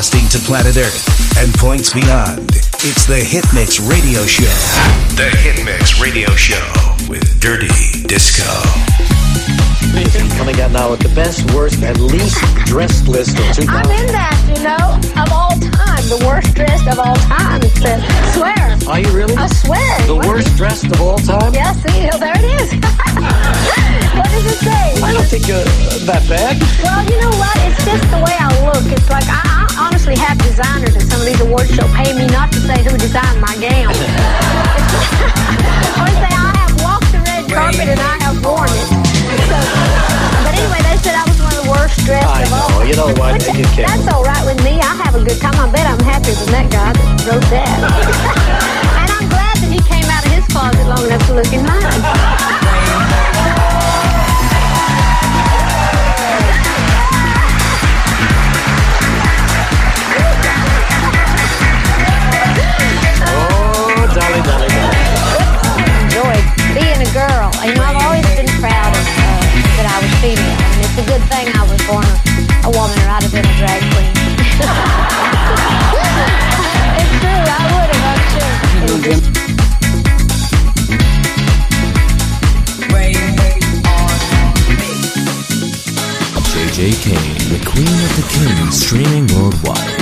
Broadcasting to planet Earth and points beyond. It's the Hitmix Radio Show. The Hitmix Radio Show with Dirty Disco. Coming out now with the best, worst, and least dressed list of 2000. I'm in that, you know, of all time. The worst dressed of all time. It's a swear. Are you really? I swear. The What worst dressed of all time? Yeah, see, oh, there it is. what does it say? I don't think you're that bad. Well, you know what? It's just the way I look. It's like I, I honestly have designers at some of these award shows pay me not to say who designed my gown. or say I have walked the red carpet and I have worn it. So, but anyway, they said I was one of the worst dressed I of all. You know what? Which. That's all right with me. I have a good time. I bet I'm happier than that guy that wrote that. and I'm glad that he came out of his closet long enough to look in mine. You know, I've always been proud of, uh, that I was female. I mean, it's a good thing I was born a, a woman have been a drag queen. it's true, I would have, I'm sure. JJ Kane, the Queen of the Kings, streaming worldwide.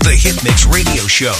The Hit Mix Radio Show.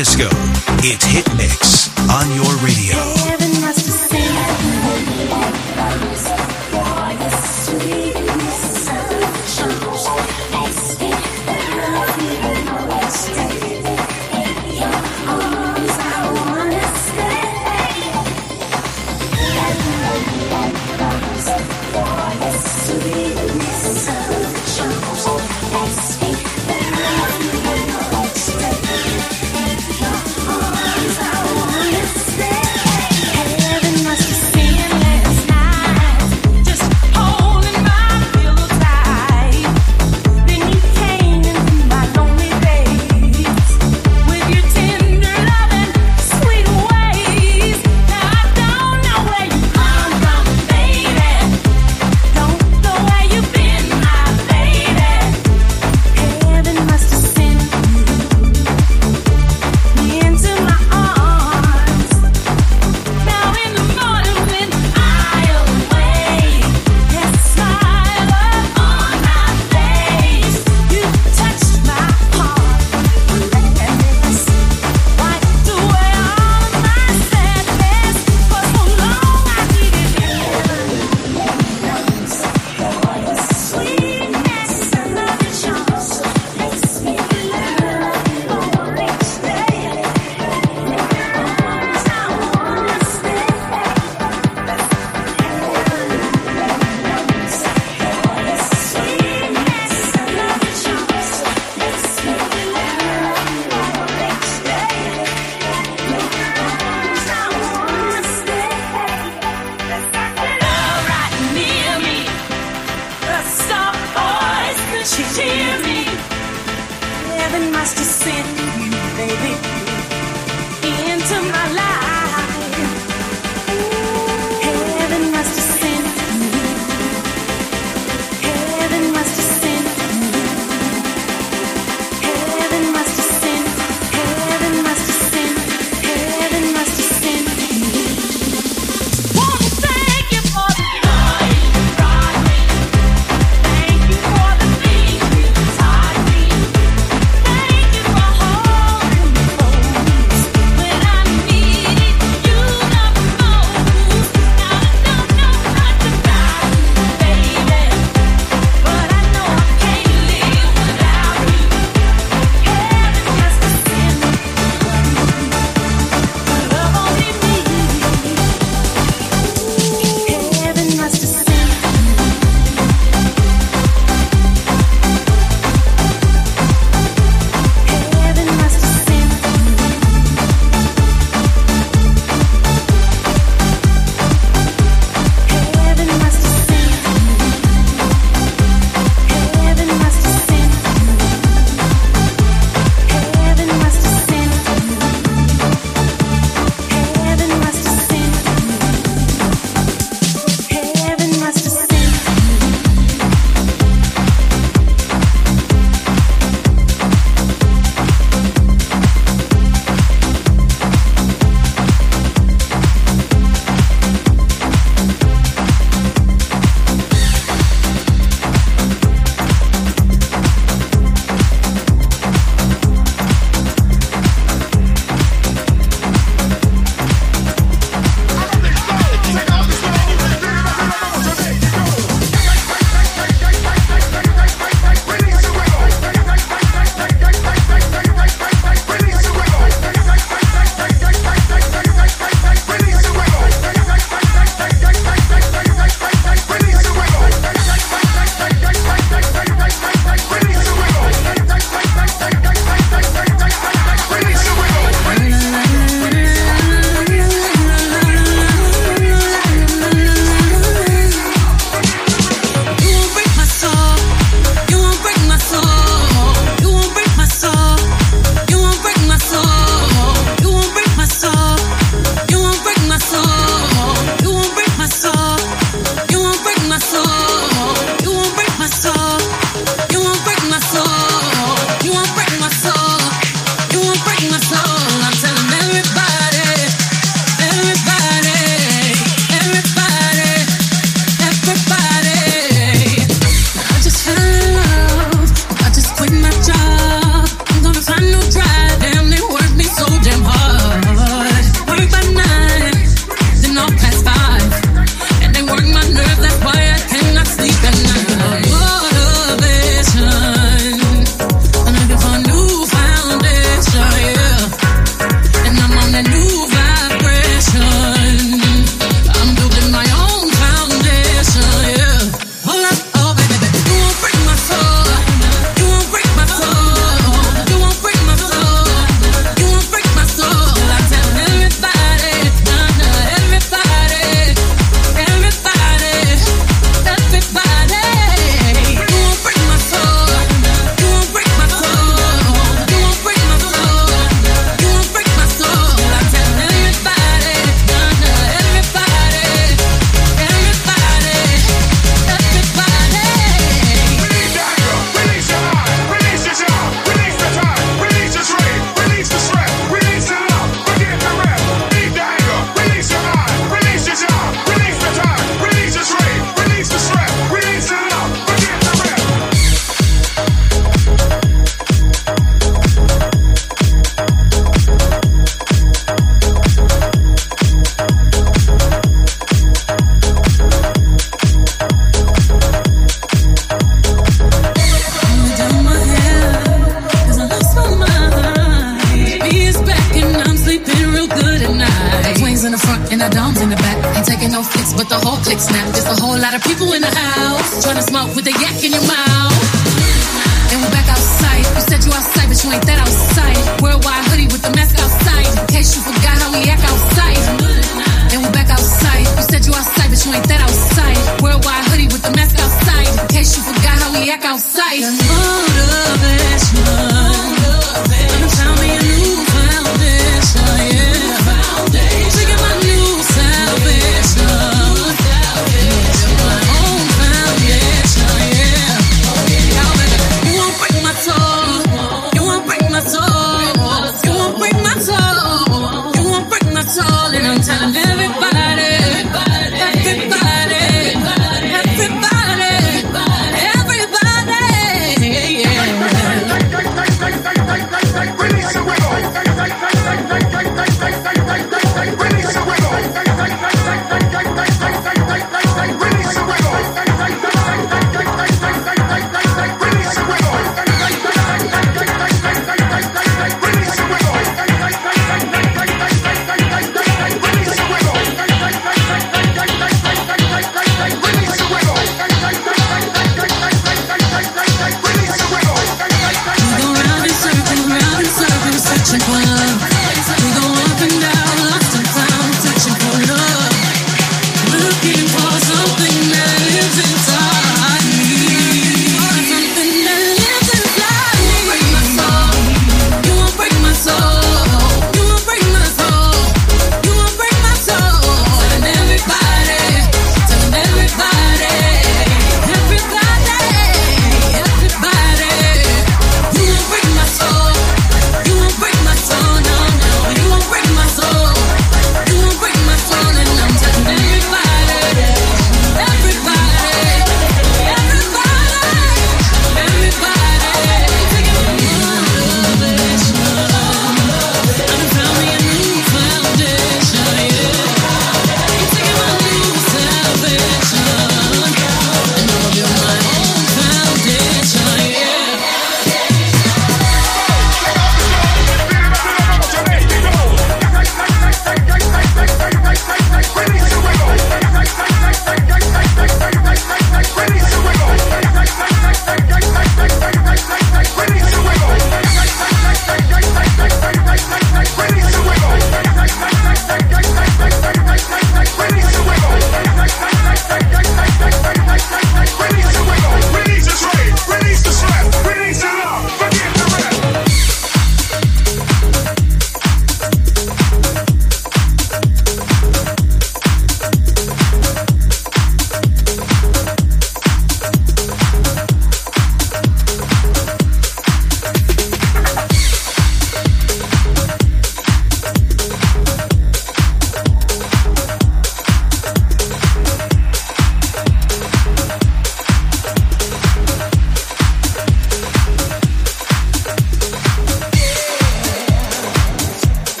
Disco.